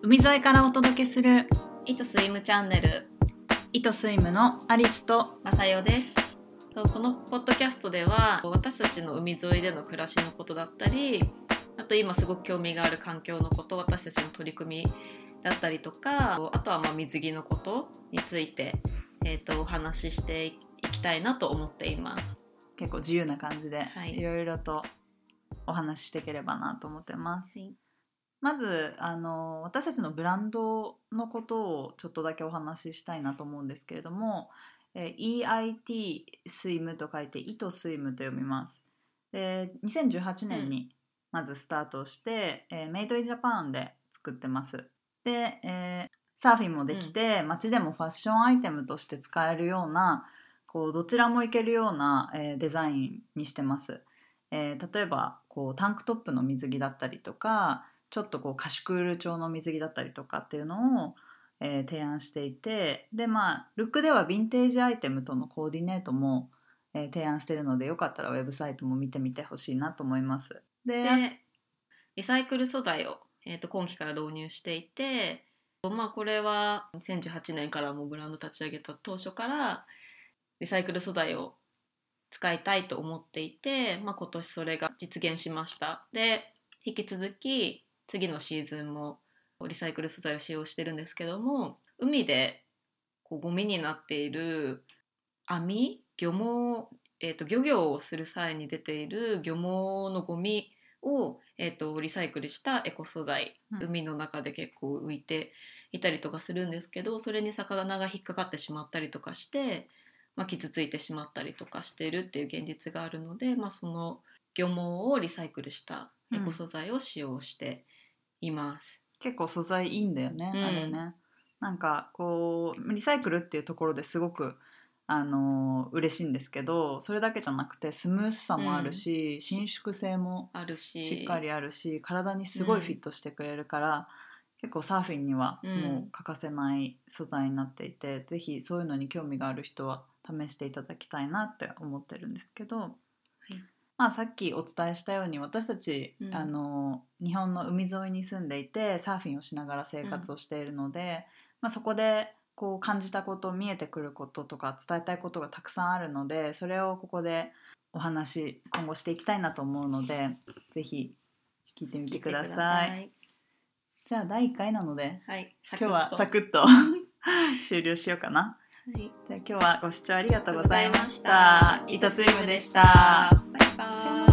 海沿いからお届けするイトスイムチャンネル。イトスイムのアリスとまさよです。とこのポッドキャストでは私たちの海沿いでの暮らしのことだったりあと今すごく興味がある環境のこと私たちの取り組みだったりとかあとはまあ水着のことについて、えー、とお話ししていきたいなと思っています。結構自由な感じで、はい。いろいろとお話ししていければなと思ってます。まずあの私たちのブランドのことをちょっとだけお話ししたいなと思うんですけれども、えー EIT スイムと書いて糸スイムと読みます。で2018年にまずスタートして、えーメイドインジャパンで作ってます。で、えーサーフィンもできて、街でもファッションアイテムとして使えるようなこうどちらもいけるような、えーデザインにしてます。えー例えばこうタンクトップの水着だったりとかちょっとこうカシュクール調の水着だったりとかっていうのを、えー提案していてでまあルックではヴィンテージアイテムとのコーディネートも、えー提案してるのでよかったらウェブサイトも見てみてほしいなと思います。でリサイクル素材を、えー、と今期から導入していて、まあ、これは2018年からもブランド立ち上げた当初からリサイクル素材を使いたいと思っていて、まあ、今年それが実現しましたで引き続き次のシーズンもリサイクル素材を使用してるんですけども海でこうゴミになっている網漁網、えー、と漁業をする際に出ている漁網のゴミを、えー、とリサイクルしたエコ素材、うん。海の中で結構浮いていたりとかするんですけどそれに魚が引っかかってしまったりとかして、まあ、傷ついてしまったりとかしてるっていう現実があるので、まあ、その漁網をリサイクルしたエコ素材を使用しています。結構素材いいんだよね、うん。あれね。なんかこうリサイクルっていうところですごくあの嬉しいんですけどそれだけじゃなくてスムースさもあるし、伸縮性もあるし。しっかりあるし体にすごいフィットしてくれるから、結構サーフィンにはうん。もう欠かせない素材になっていて、ぜひそういうのに興味がある人は試していただきたいなって思ってるんですけど、まあ、さっきお伝えしたように私たち、うんあの日本の海沿いに住んでいてサーフィンをしながら生活をしているので、まあ、そこでこう感じたこと見えてくることとか伝えたいことがたくさんあるのでそれをここでお話今後していきたいなと思うのでぜひ聞いてみてください。い。じゃあ第1回なのではい、今日はサクッと 終了しようかな。はい、じゃあ今日はご視聴ありがとうございました。イトスイムでした。Bye.